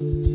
It's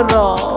Siroba.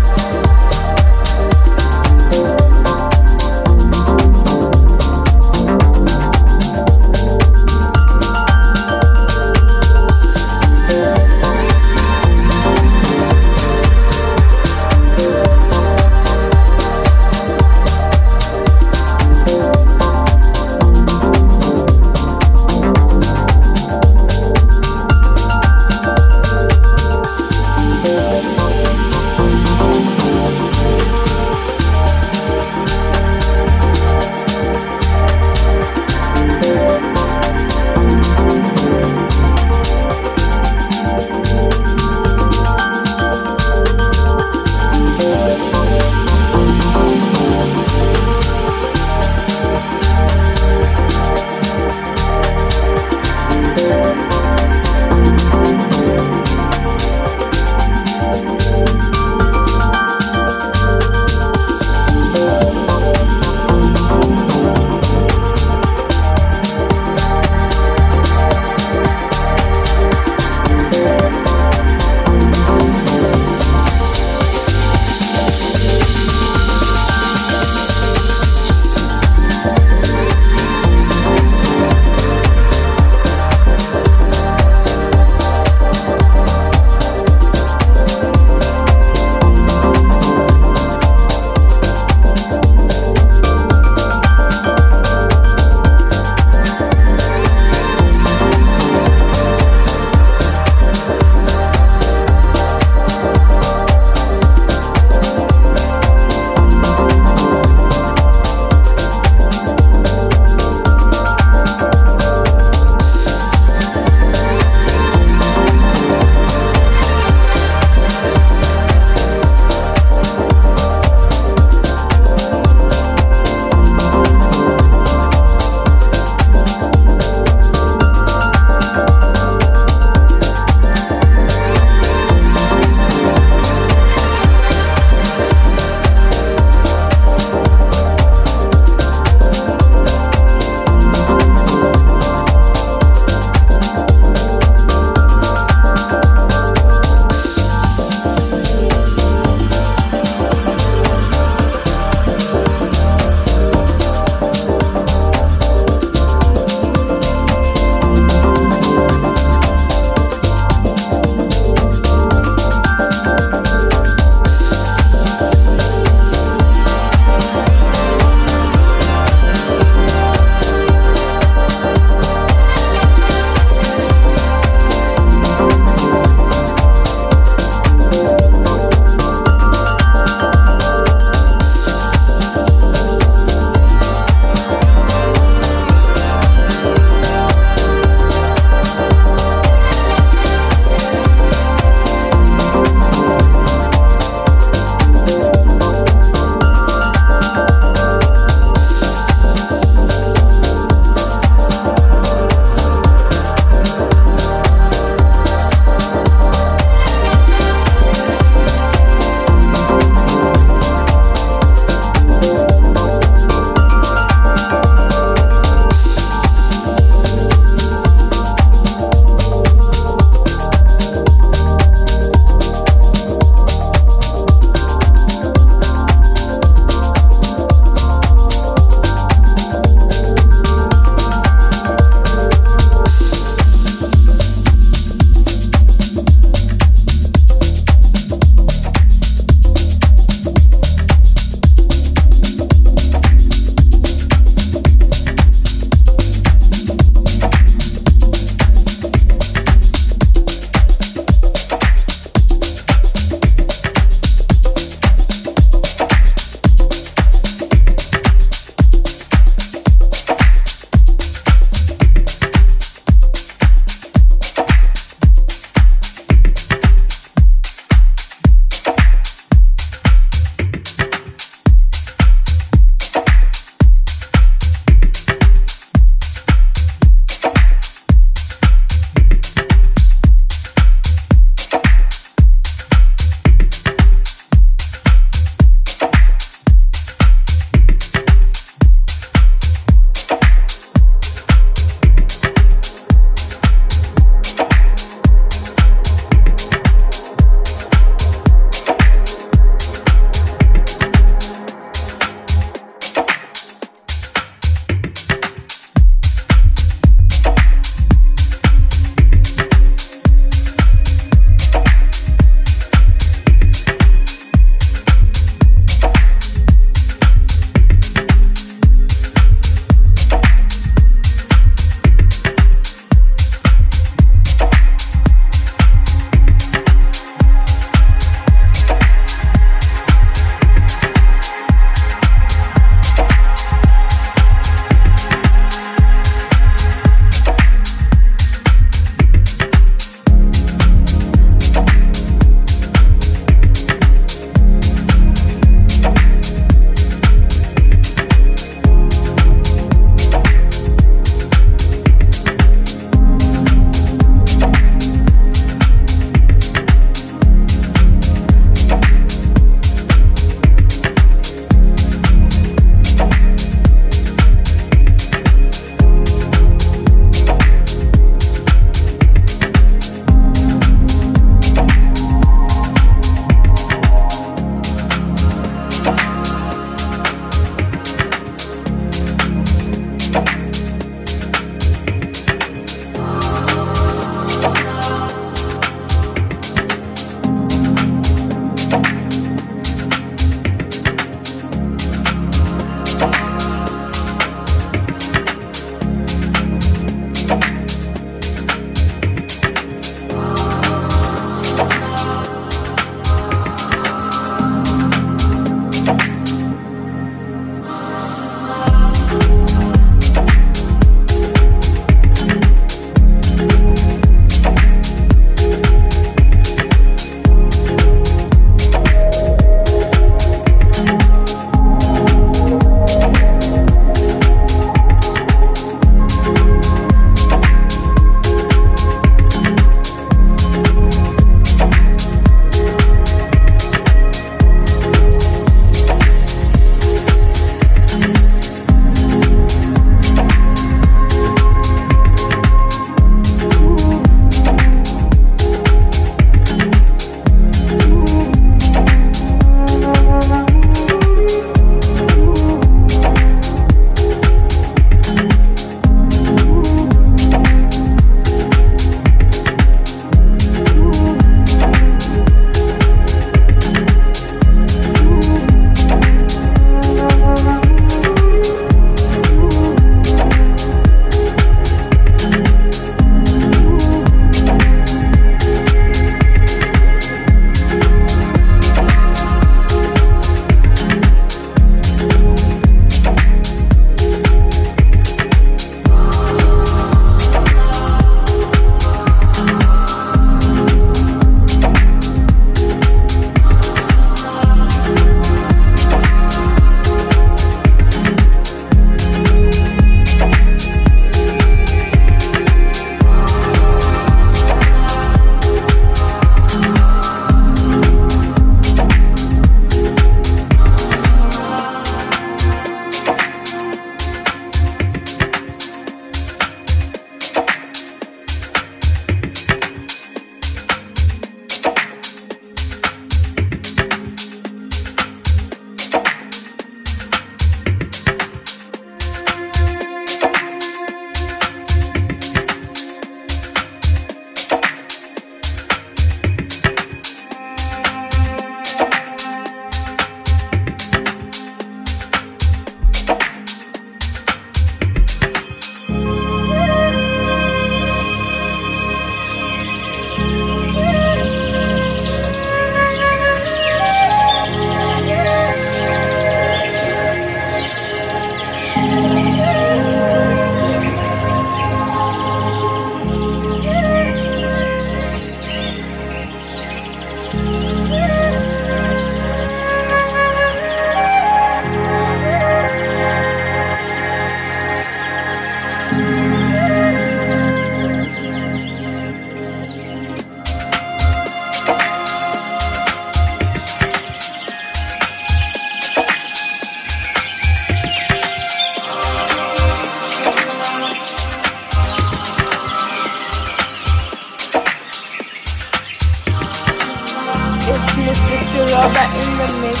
Siroba in the mix.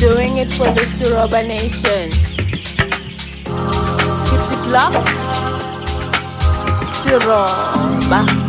Doing it for the Siroba Nation. Keep it locked. Siroba.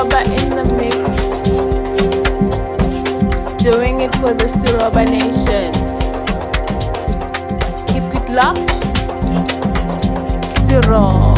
Suroba in the mix. Doing it for the Suroba Nation. Keep it locked. Suroba.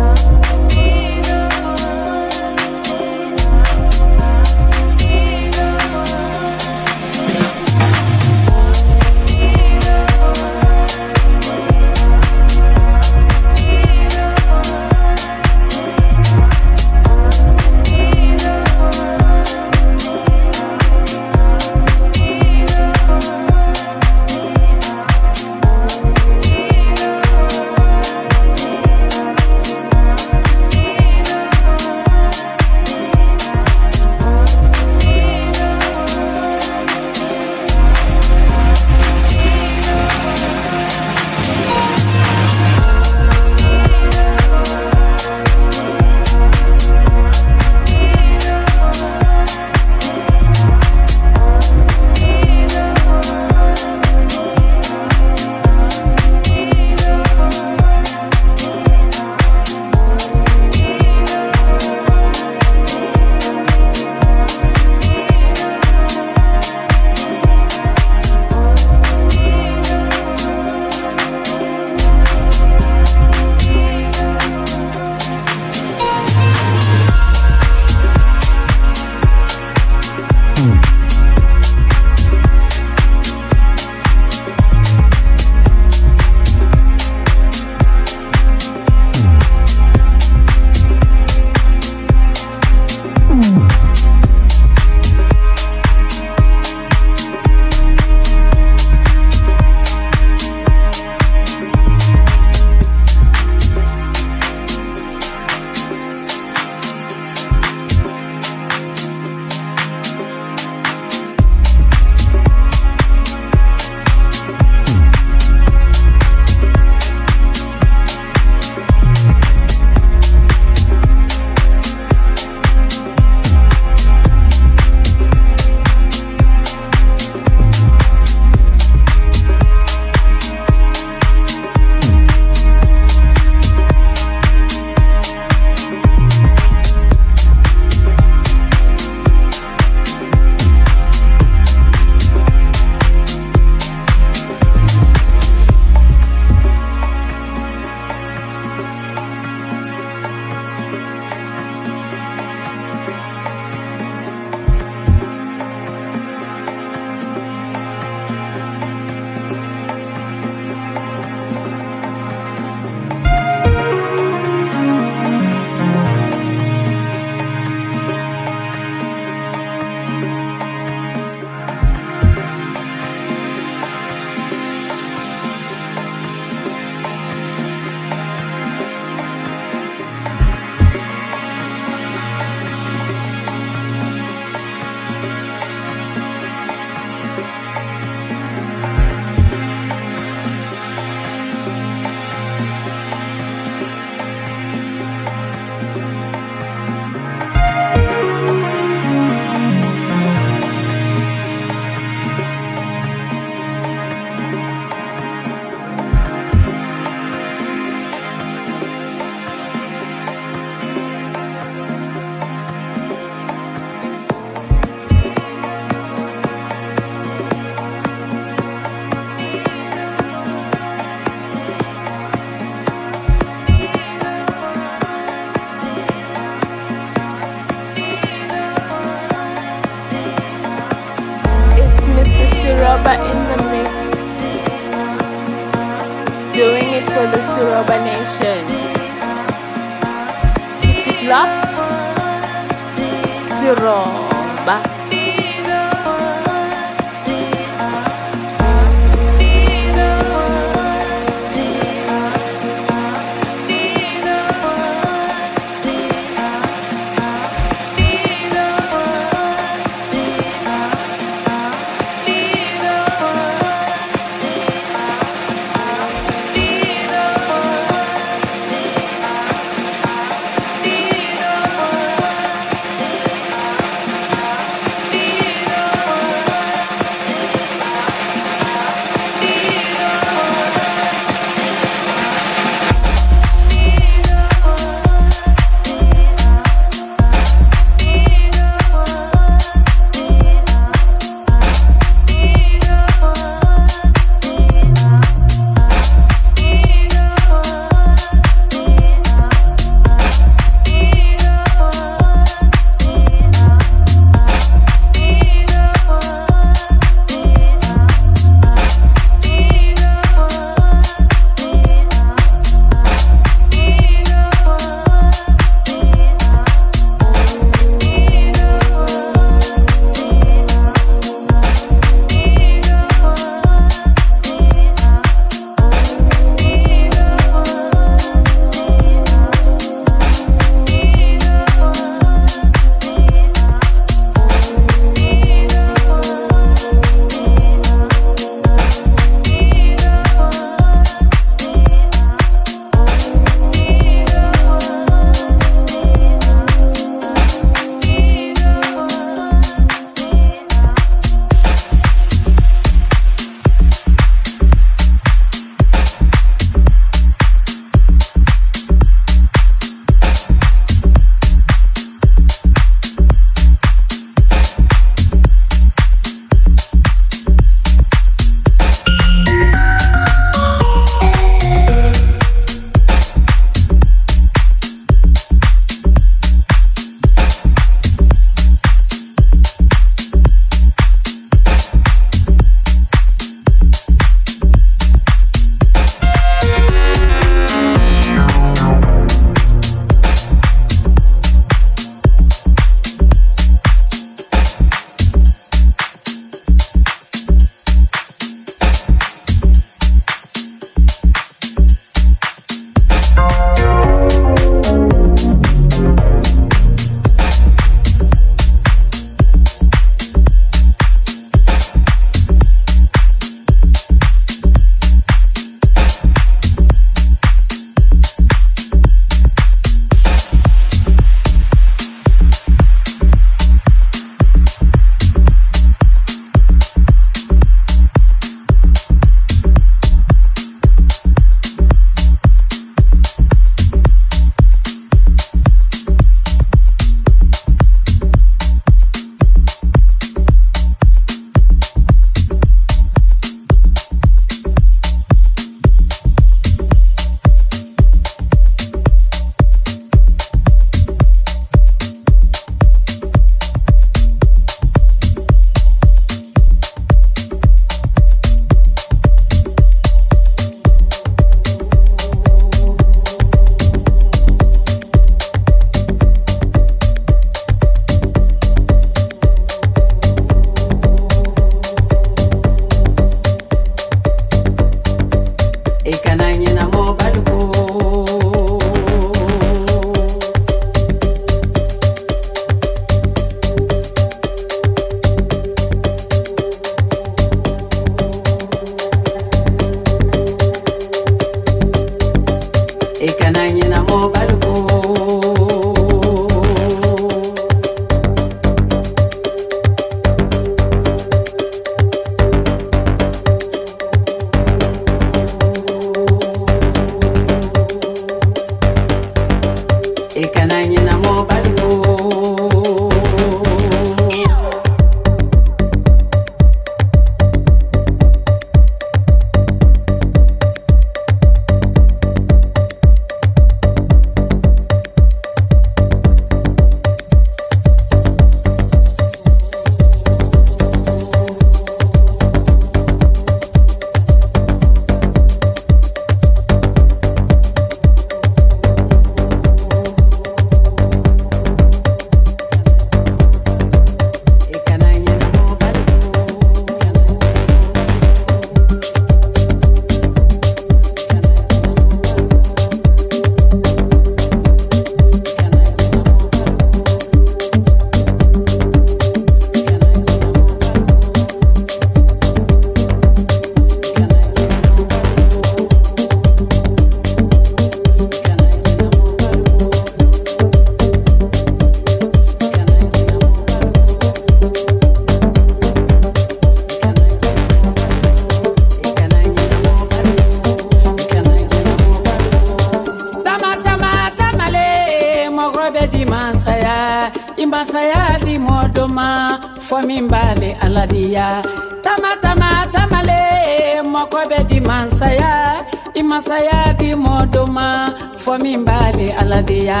Fɔ min b'ale aladiya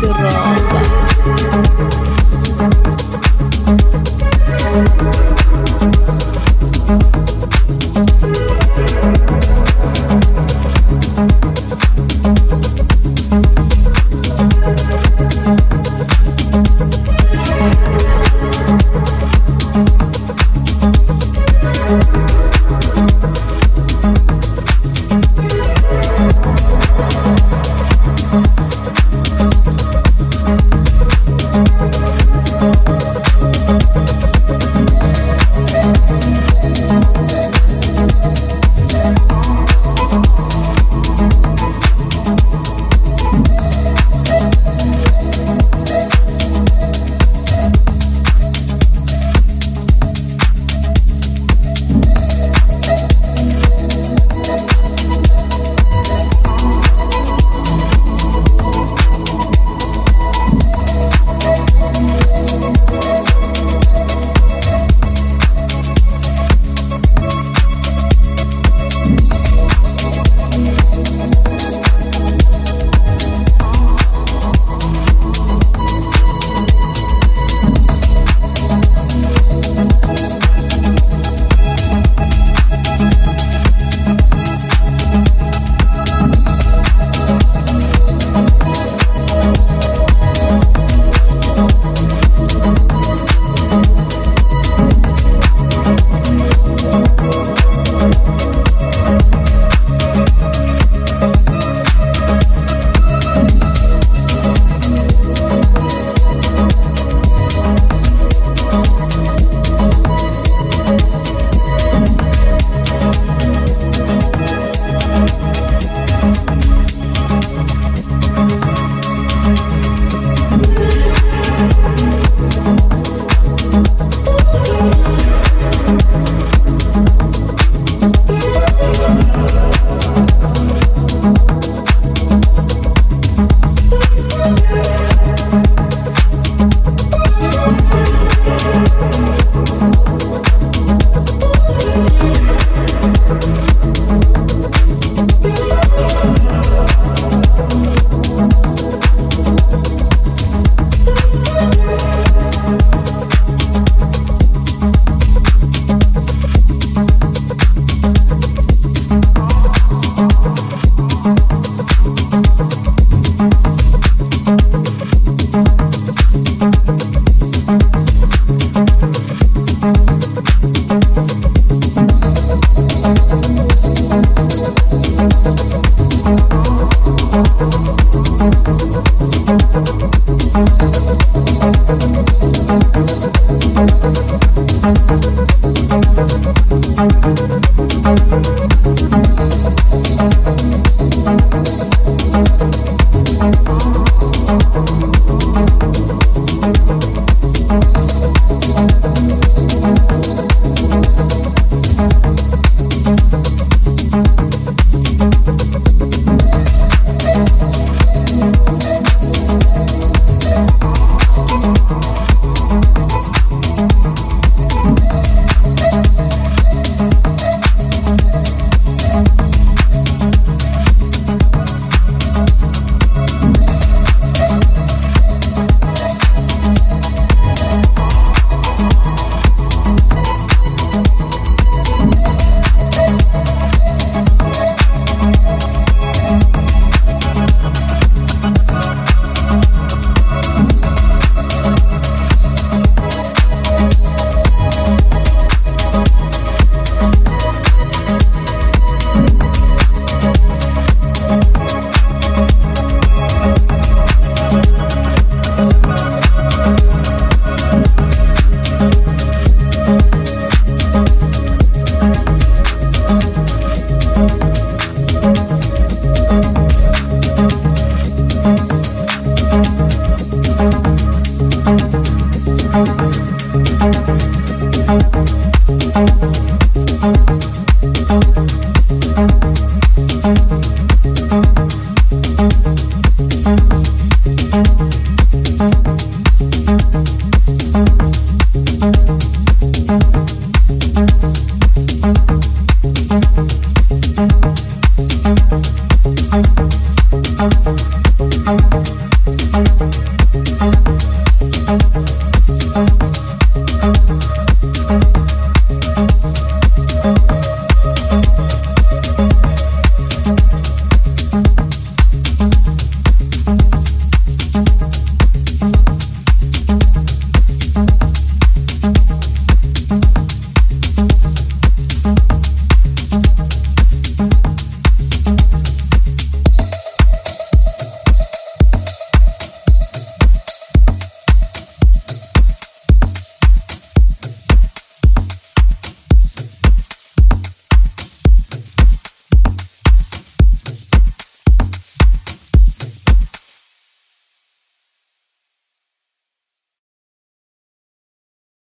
Mr. Siroba.